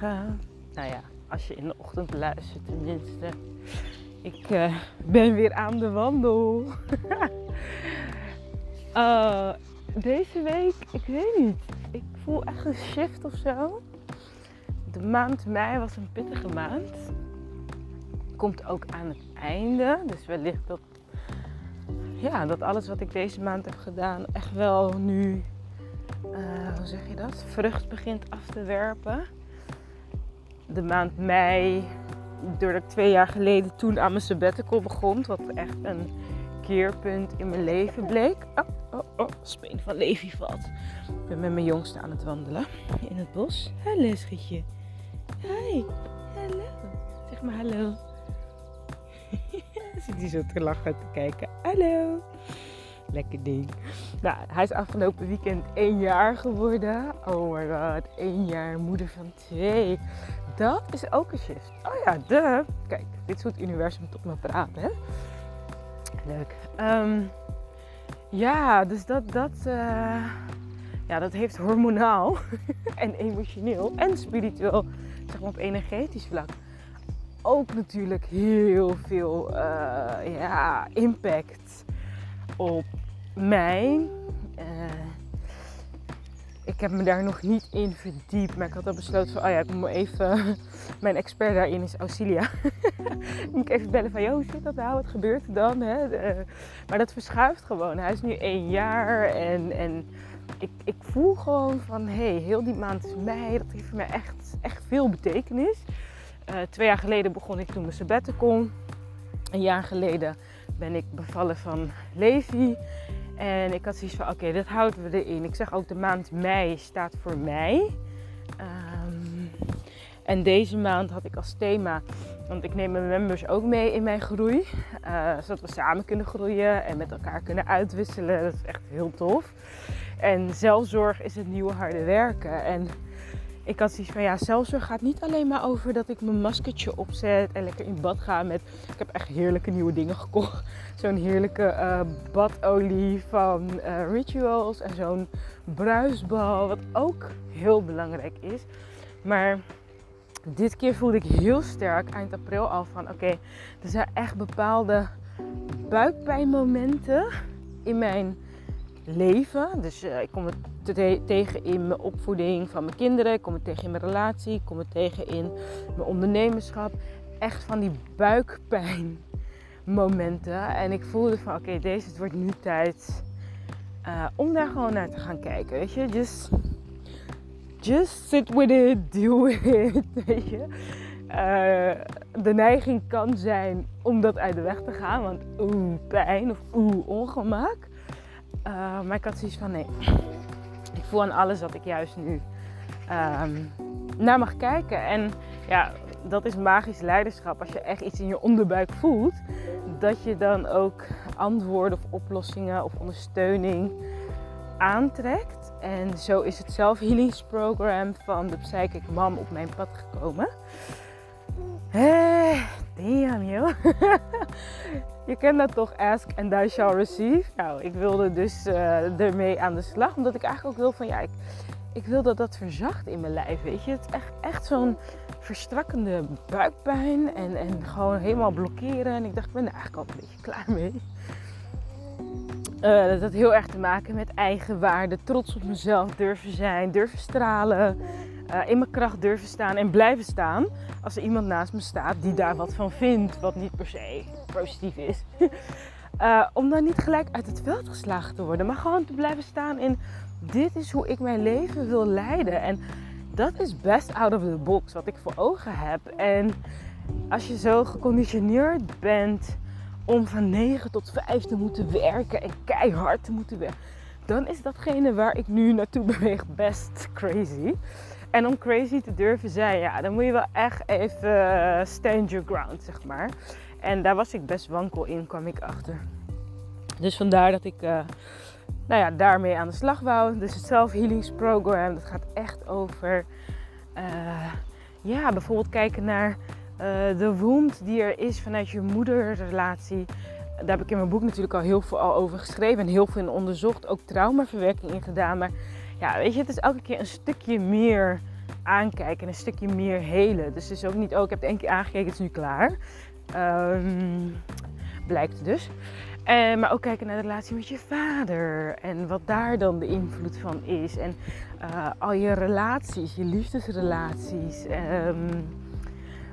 Nou ja, als je in de ochtend luistert tenminste. Ik uh, ben weer aan de wandel. uh, deze week, ik weet niet. Ik voel echt een shift of zo. De maand mei was een pittige maand. Komt ook aan het einde. Dus wellicht dat, ja, dat alles wat ik deze maand heb gedaan echt wel nu uh, hoe zeg je dat, vrucht begint af te werpen. De maand mei, doordat ik twee jaar geleden toen aan mijn sabbatical begon, wat echt een keerpunt in mijn leven bleek. Oh, oh, oh, speen van Levi valt. Ik ben met mijn jongste aan het wandelen in het bos. Hallo schietje. Hi, hallo. Zeg maar hallo. Zit hij zo te lachen te kijken. Hallo. Lekker ding. Nou, hij is afgelopen weekend één jaar geworden. Oh my god, één jaar, moeder van twee. Dat is ook een shift. Oh ja, de. Kijk, dit het universum tot me praat, hè. Leuk. Ehm, ja, dus dat, dat, uh, ja, dat heeft hormonaal en emotioneel en spiritueel, zeg maar op energetisch vlak, ook natuurlijk heel veel uh, ja, impact op mij. Uh, ik heb me daar nog niet in verdiept, maar ik had al besloten van, oh ja, ik moet even, mijn expert daarin is Auxilia. ik moet even bellen van, joh, zit dat nou, wat gebeurt er dan? Hè? Uh, maar dat verschuift gewoon. Hij is nu één jaar en, en ik, ik voel gewoon van, hé, hey, heel die maand is mei, dat heeft voor mij echt, echt veel betekenis. Uh, twee jaar geleden begon ik toen mijn sabbatical. Een jaar geleden ben ik bevallen van Levi. En ik had zoiets van, oké, dit houden we erin. Ik zeg ook de maand mei staat voor mij. Um, en deze maand had ik als thema, want ik neem mijn members ook mee in mijn groei. Uh, zodat we samen kunnen groeien en met elkaar kunnen uitwisselen. Dat is echt heel tof. En zelfzorg is het nieuwe harde werken. En ik had zoiets van ja, zelfzorg gaat niet alleen maar over dat ik mijn maskertje opzet en lekker in bad ga met. Ik heb echt heerlijke nieuwe dingen gekocht. Zo'n heerlijke uh, badolie van uh, Rituals en zo'n bruisbal, wat ook heel belangrijk is. Maar dit keer voelde ik heel sterk eind april al van oké, er zijn echt bepaalde buikpijnmomenten in mijn leven. Dus uh, ik kom het te tegen in mijn opvoeding van mijn kinderen. Ik kom het tegen in mijn relatie. Ik kom het tegen in mijn ondernemerschap. Echt van die buikpijn momenten. En ik voelde van oké, deze het wordt nu tijd uh, om daar gewoon naar te gaan kijken. Weet je, just, just sit with it, deal with it. Weet je. Uh, de neiging kan zijn om dat uit de weg te gaan, want oeh, pijn of oeh, ongemak. Uh, maar ik had zoiets van nee. Ik voel aan alles dat ik juist nu um, naar mag kijken. En ja, dat is magisch leiderschap. Als je echt iets in je onderbuik voelt, dat je dan ook antwoorden of oplossingen of ondersteuning aantrekt. En zo is het zelfhealingsprogram van de Psychic Mom op mijn pad gekomen. Hé, damn joh. Je kent dat toch, ask and thou shall receive. Nou, ik wilde dus uh, ermee aan de slag. Omdat ik eigenlijk ook wil van, ja, ik, wil dat dat verzacht in mijn lijf, weet je. Het is echt, echt zo'n verstrakkende buikpijn en, en gewoon helemaal blokkeren. En ik dacht, ik ben er eigenlijk al een beetje klaar mee. Uh, dat had heel erg te maken met eigenwaarde, trots op mezelf durven zijn, durven stralen, uh, in mijn kracht durven staan en blijven staan. Als er iemand naast me staat die daar wat van vindt, wat niet per se positief is. uh, om dan niet gelijk uit het veld geslagen te worden, maar gewoon te blijven staan in dit is hoe ik mijn leven wil leiden. En dat is best out of the box wat ik voor ogen heb. En als je zo geconditioneerd bent om van 9 tot 5 te moeten werken en keihard te moeten werken, dan is datgene waar ik nu naartoe beweeg best crazy. En om crazy te durven zijn, ja, dan moet je wel echt even stand your ground, zeg maar. En daar was ik best wankel in, kwam ik achter. Dus vandaar dat ik uh, nou ja, daarmee aan de slag wou. Dus het self-healingsprogram, dat gaat echt over... Uh, ja, bijvoorbeeld kijken naar de wond die er is vanuit je moederrelatie. Daar heb ik in mijn boek natuurlijk al heel veel over geschreven en heel veel in onderzocht. Ook traumaverwerking in gedaan. Maar ja, weet je, het is elke keer een stukje meer aankijken en een stukje meer helen. Dus het is ook niet, oh ik heb het één keer aangekeken, het is nu klaar. Ehm, blijkt dus. En, maar ook kijken naar de relatie met je vader en wat daar dan de invloed van is. En uh, al je relaties, je liefdesrelaties. Um,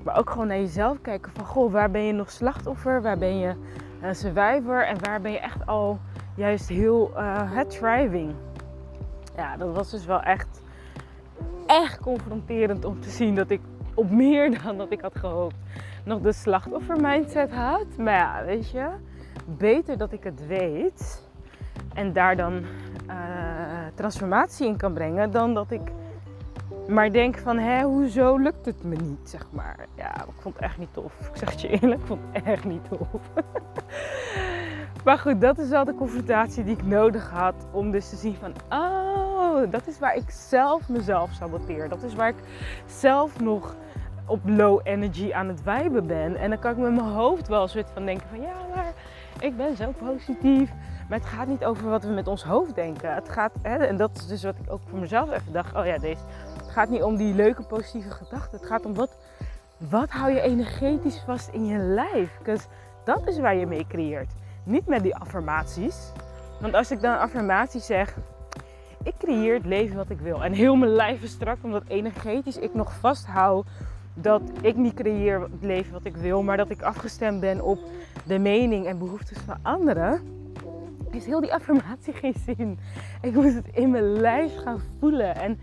maar ook gewoon naar jezelf kijken van goh, waar ben je nog slachtoffer, waar ben je een survivor en waar ben je echt al juist heel uh, thriving. Ja, dat was dus wel echt, echt confronterend om te zien dat ik op meer dan dat ik had gehoopt nog de slachtoffer mindset had. Maar ja, weet je, beter dat ik het weet en daar dan uh, transformatie in kan brengen dan dat ik maar denk van, hé, hoezo lukt het me niet, zeg maar. Ja, ik vond het echt niet tof. Ik zeg het je eerlijk, ik vond het echt niet tof. maar goed, dat is wel de confrontatie die ik nodig had om dus te zien van, oh, dat is waar ik zelf mezelf saboteer. Dat is waar ik zelf nog op low energy aan het wijben ben. En dan kan ik met mijn hoofd wel een soort van denken van, ja, maar ik ben zo positief. Maar het gaat niet over wat we met ons hoofd denken. Het gaat, hè, en dat is dus wat ik ook voor mezelf even dacht. Oh ja, deze, het gaat niet om die leuke positieve gedachten. Het gaat om wat, wat hou je energetisch vast in je lijf. Dus dat is waar je mee creëert. Niet met die affirmaties. Want als ik dan affirmaties zeg, ik creëer het leven wat ik wil. En heel mijn lijf is strak, omdat energetisch ik nog vasthoud dat ik niet creëer het leven wat ik wil, maar dat ik afgestemd ben op de mening en behoeftes van anderen, heeft heel die affirmatie geen zin. Ik moet het in mijn lijf gaan voelen. En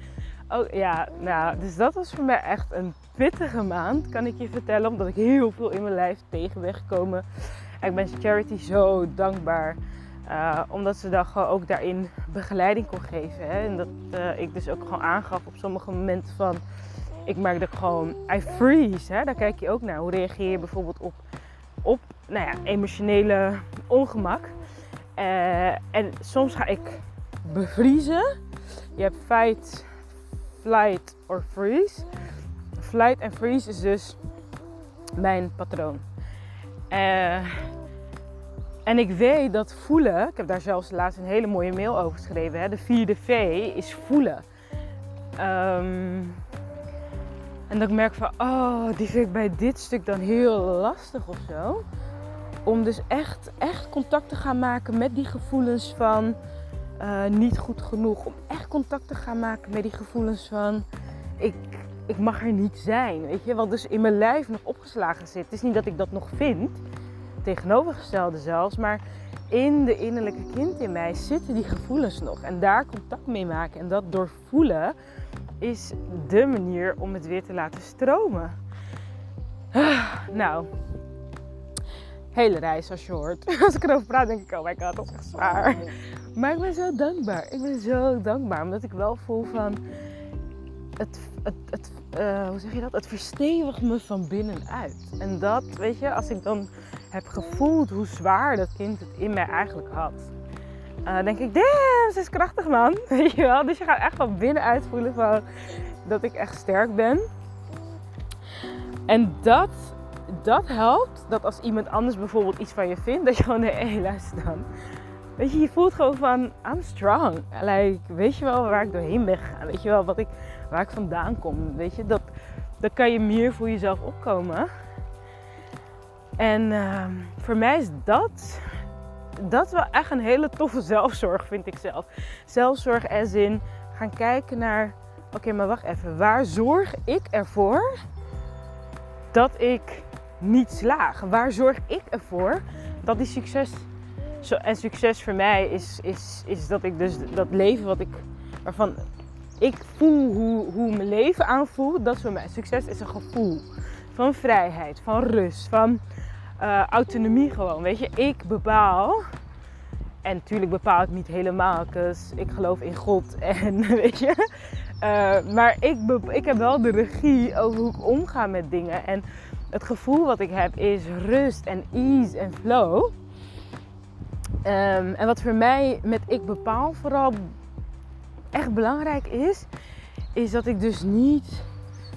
oh ja, nou, dus dat was voor mij echt een pittige maand, kan ik je vertellen, omdat ik heel veel in mijn lijf tegen ben gekomen. En ik ben Charity zo dankbaar. Uh, omdat ze dan ook daarin begeleiding kon geven. Hè? En dat uh, ik dus ook gewoon aangaf op sommige momenten van ik merk dat ik gewoon, I freeze. Hè? Daar kijk je ook naar. Hoe reageer je bijvoorbeeld op, op nou ja, emotionele ongemak. Uh, en soms ga ik bevriezen. Je hebt fight, flight or freeze. Flight en freeze is dus mijn patroon. En ik weet dat voelen, ik heb daar zelfs laatst een hele mooie mail over geschreven. Hè? De vierde V is voelen. Um, en dat ik merk van, oh, die vind ik bij dit stuk dan heel lastig of zo. Om dus echt, echt contact te gaan maken met die gevoelens van uh, niet goed genoeg. Om echt contact te gaan maken met die gevoelens van, ik, ik mag er niet zijn. Weet je, wat dus in mijn lijf nog opgeslagen zit. Het is niet dat ik dat nog vind, tegenovergestelde zelfs, maar in de innerlijke kind in mij zitten die gevoelens nog. En daar contact mee maken en dat doorvoelen is de manier om het weer te laten stromen. Nou, hele reis als je hoort. Als ik erover praat, denk ik, oh my god, is echt zwaar. Maar ik ben zo dankbaar. Ik ben zo dankbaar, omdat ik wel voel van... Het, het, het uh, hoe zeg je dat? Het verstevigt me van binnenuit. En dat, weet je, als ik dan heb gevoeld hoe zwaar dat kind het in mij eigenlijk had uh, denk ik, damn, ze is krachtig man. Weet je wel? Dus je gaat echt van binnenuit voelen van dat ik echt sterk ben. En dat, dat helpt. Dat als iemand anders bijvoorbeeld iets van je vindt, dat je gewoon, nee, hey, luister dan. Weet je, je voelt gewoon van, I'm strong. Like, weet je wel waar ik doorheen ben gegaan? Weet je wel wat ik, waar ik vandaan kom? Weet je, dat, dan kan je meer voor jezelf opkomen. En uh, voor mij is dat dat wel echt een hele toffe zelfzorg, vind ik zelf. Zelfzorg as in gaan kijken naar, oké, maar wacht even, waar zorg ik ervoor dat ik niet slaag? Waar zorg ik ervoor dat die succes, en succes voor mij is, is, is dat ik dus dat leven wat ik, waarvan ik voel hoe, hoe mijn leven aanvoelt, dat is voor mij. Succes is een gevoel van vrijheid, van rust, van uh, autonomie gewoon. Weet je, ik bepaal. En natuurlijk bepaal ik niet helemaal, dus ik geloof in God en weet je. Uh, maar ik, ik heb wel de regie over hoe ik omga met dingen. En het gevoel wat ik heb is rust en ease en flow. Um, en wat voor mij met ik bepaal vooral echt belangrijk is, is dat ik dus niet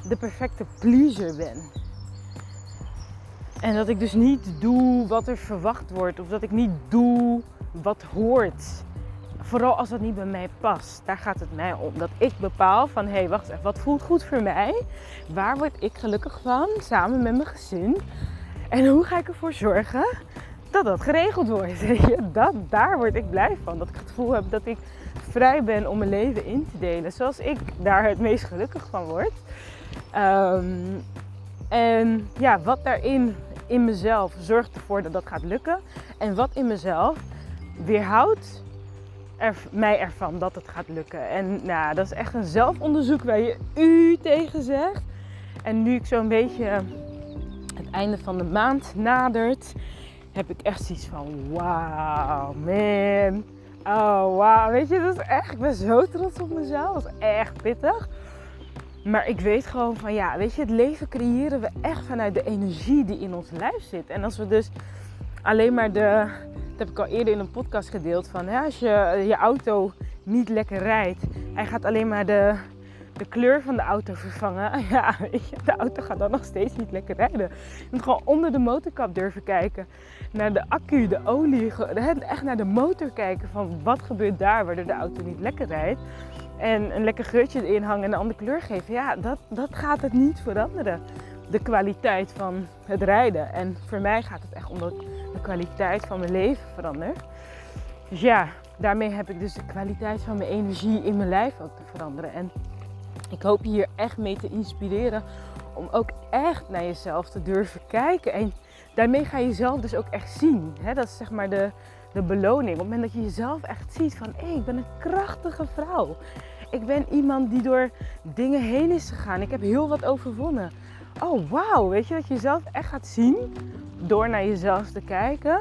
de perfecte pleaser ben. En dat ik dus niet doe wat er verwacht wordt. Of dat ik niet doe wat hoort vooral als het niet bij mij past. Daar gaat het mij om. Dat ik bepaal van, hé, hey, wacht even, wat voelt goed voor mij? Waar word ik gelukkig van, samen met mijn gezin? En hoe ga ik ervoor zorgen dat dat geregeld wordt? Dat, daar word ik blij van. Dat ik het gevoel heb dat ik vrij ben om mijn leven in te delen. Zoals ik daar het meest gelukkig van word. Ehm, en ja, wat daarin in mezelf zorgt ervoor dat dat gaat lukken. En wat in mezelf weerhoudt er, mij ervan dat het gaat lukken. En nou, dat is echt een zelfonderzoek waar je u tegen zegt. En nu ik zo'n beetje het einde van de maand nadert, heb ik echt zoiets van: wauw, man. Oh, wauw. Weet je, dat is echt. Ik ben zo trots op mezelf. Dat is echt pittig. Maar ik weet gewoon van ja, weet je, het leven creëren we echt vanuit de energie die in ons lijf zit. En als we dus alleen maar de, dat heb ik al eerder in een podcast gedeeld, van ja, als je je auto niet lekker rijdt, hij gaat alleen maar de, de kleur van de auto vervangen. Ja, de auto gaat dan nog steeds niet lekker rijden. Je moet gewoon onder de motorkap durven kijken. Naar de accu, de olie, echt naar de motor kijken van wat gebeurt daar waardoor de auto niet lekker rijdt en een lekker geurtje erin hangen en een andere kleur geven, ja, dat, dat gaat het niet veranderen. De kwaliteit van het rijden. En voor mij gaat het echt om dat de kwaliteit van mijn leven verandert. Dus ja, daarmee heb ik dus de kwaliteit van mijn energie in mijn lijf ook te veranderen. En ik hoop je hier echt mee te inspireren om ook echt naar jezelf te durven kijken. En daarmee ga je jezelf dus ook echt zien. Dat is zeg maar de, de beloning. Op het moment dat je jezelf echt ziet van hé, ik ben een krachtige vrouw. Ik ben iemand die door dingen heen is gegaan. Ik heb heel wat overwonnen. Oh wauw, weet je dat je jezelf echt gaat zien door naar jezelf te kijken.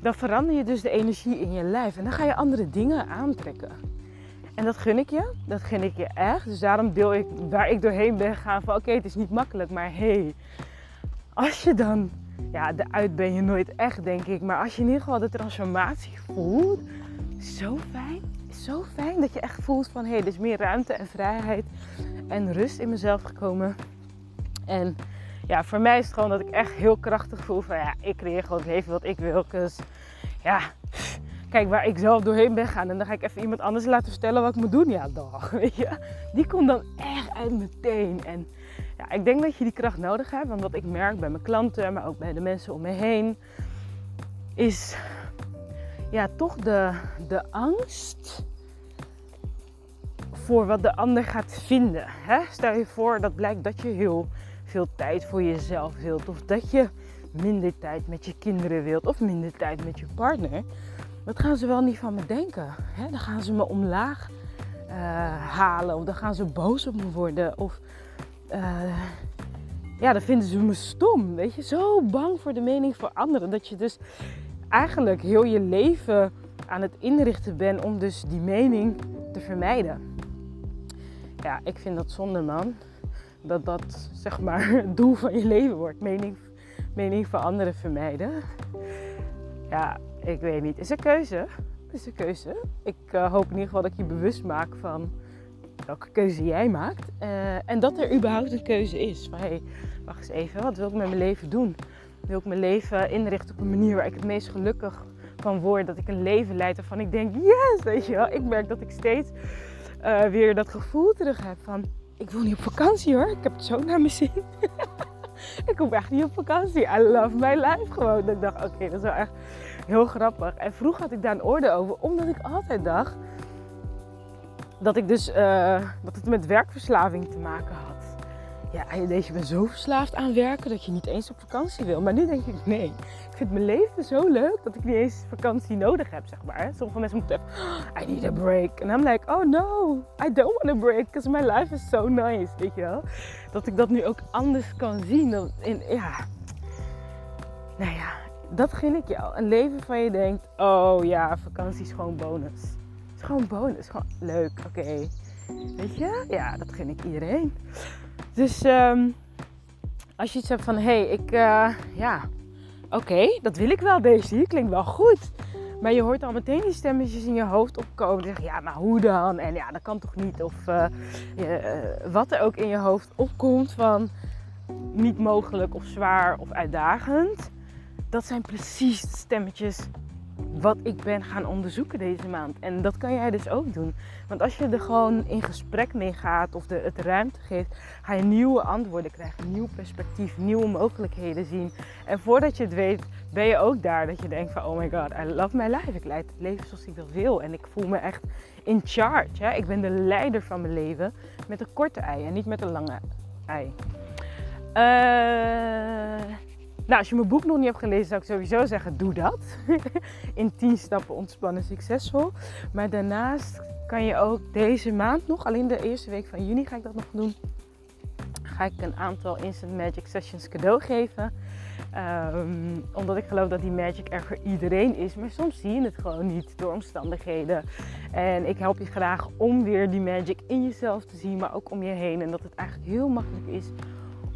Dan verander je dus de energie in je lijf en dan ga je andere dingen aantrekken. En dat gun ik je, dat gun ik je echt. Dus daarom deel ik waar ik doorheen ben gegaan van oké, het is niet makkelijk, maar hé, hey, als je dan ja, de uit ben je nooit echt, denk ik. Maar als je in ieder geval de transformatie voelt, zo fijn. Zo fijn dat je echt voelt van hé, hey, er is meer ruimte en vrijheid en rust in mezelf gekomen. En ja, voor mij is het gewoon dat ik echt heel krachtig voel van ja, ik creëer gewoon het leven wat ik wil. Dus ja, kijk waar ik zelf doorheen ben gaan en dan ga ik even iemand anders laten vertellen wat ik moet doen. Ja, dag, weet je. Die komt dan echt uit meteen. En ja, ik denk dat je die kracht nodig hebt. Want wat ik merk bij mijn klanten, maar ook bij de mensen om me heen, is ja, toch de, de angst voor wat de ander gaat vinden. Hè? Stel je voor dat blijkt dat je heel veel tijd voor jezelf wilt. Of dat je minder tijd met je kinderen wilt. Of minder tijd met je partner. Dat gaan ze wel niet van me denken. Hè? Dan gaan ze me omlaag uh, halen. Of dan gaan ze boos op me worden. Of uh, ja, dan vinden ze me stom. Weet je, zo bang voor de mening van anderen. Dat je dus eigenlijk heel je leven aan het inrichten bent om dus die mening te vermijden. Ja, ik vind dat zonde, man. Dat dat zeg maar het doel van je leven wordt. Mening, mening van anderen vermijden. Ja, ik weet niet. Is een keuze. Is een keuze. Ik uh, hoop in ieder geval dat ik je bewust maak van welke keuze jij maakt. Uh, en dat er überhaupt een keuze is. Van hey, wacht eens even, wat wil ik met mijn leven doen? Wil ik mijn leven inrichten op een manier waar ik het meest gelukkig van word? Dat ik een leven leid waarvan ik denk, yes, weet je wel. Ik merk dat ik steeds uh, weer dat gevoel terug heb van, ik wil niet op vakantie hoor. Ik heb het zo naar mijn zin. ik hoef echt niet op vakantie. I love my life gewoon. Dat ik dacht, oké, dat is wel echt heel grappig. En vroeger had ik daar een orde over, omdat ik altijd dacht dat ik dus uh, dat het met werkverslaving te maken had. Ja, deze je bent zo verslaafd aan werken dat je niet eens op vakantie wil. Maar nu denk ik, nee, ik vind mijn leven zo leuk dat ik niet eens vakantie nodig heb, zeg maar. Sommige mensen moeten even, oh, I need a break. En dan like, oh no, I don't want a break, because my life is so nice, weet je wel. Dat ik dat nu ook anders kan zien. Dan in, ja, nou ja, dat gun ik jou. Een leven van je denkt, oh ja, vakantie is gewoon bonus gewoon bonus. Gewoon leuk, oké. Weet je? Ja, dat gun ik iedereen. Dus um, als je iets hebt van, hé, hey, ik, uh, ja, oké, dat wil ik wel, deze klinkt wel goed. Maar je hoort al meteen die stemmetjes in je hoofd opkomen. Zeggen, ja, maar hoe dan? En ja, dat kan toch niet? Of uh, wat er ook in je hoofd opkomt van niet mogelijk of zwaar of uitdagend. Dat zijn precies de stemmetjes wat ik ben gaan onderzoeken deze maand. En dat kan jij dus ook doen. Want als je er gewoon in gesprek mee gaat of de, het ruimte geeft, ga je nieuwe antwoorden krijgen, nieuw perspectief, nieuwe mogelijkheden zien. En voordat je het weet, ben je ook daar dat je denkt van oh my god, I love my life. Ik leid het leven zoals ik dat wil. En ik voel me echt in charge. Hè? Ik ben de leider van mijn leven met een korte ei en niet met een lange ei. Uh, nou, als je mijn boek nog niet hebt gelezen, zou ik sowieso zeggen: doe dat. In 10 stappen ontspannen succesvol. Maar daarnaast kan je ook deze maand nog, alleen de eerste week van juni ga ik dat nog doen. Ga ik een aantal Instant Magic Sessions cadeau geven. Um, omdat ik geloof dat die magic er voor iedereen is. Maar soms zie je het gewoon niet door omstandigheden. En ik help je graag om weer die magic in jezelf te zien, maar ook om je heen. En dat het eigenlijk heel makkelijk is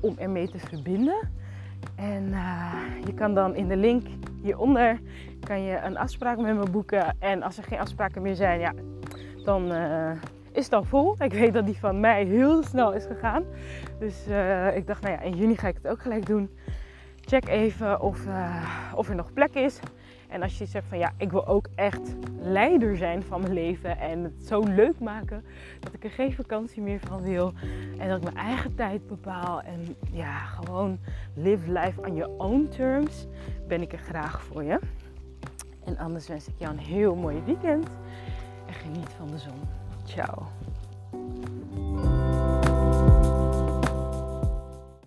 om ermee te verbinden. En uh, je kan dan in de link hieronder kan je een afspraak met me boeken. En als er geen afspraken meer zijn, ja, dan uh, is het al vol. Ik weet dat die van mij heel snel is gegaan. Dus uh, ik dacht, nou ja, in juni ga ik het ook gelijk doen. Check even of, of er nog plek is. En als je zegt van ja, ik wil ook echt leider zijn van mijn leven en het zo leuk maken dat ik er geen vakantie meer van wil en dat ik mijn eigen tijd bepaal en ja, gewoon live life on your own terms, ben ik er graag voor je. En anders wens ik jou een heel mooi weekend en geniet van de zon. Ciao.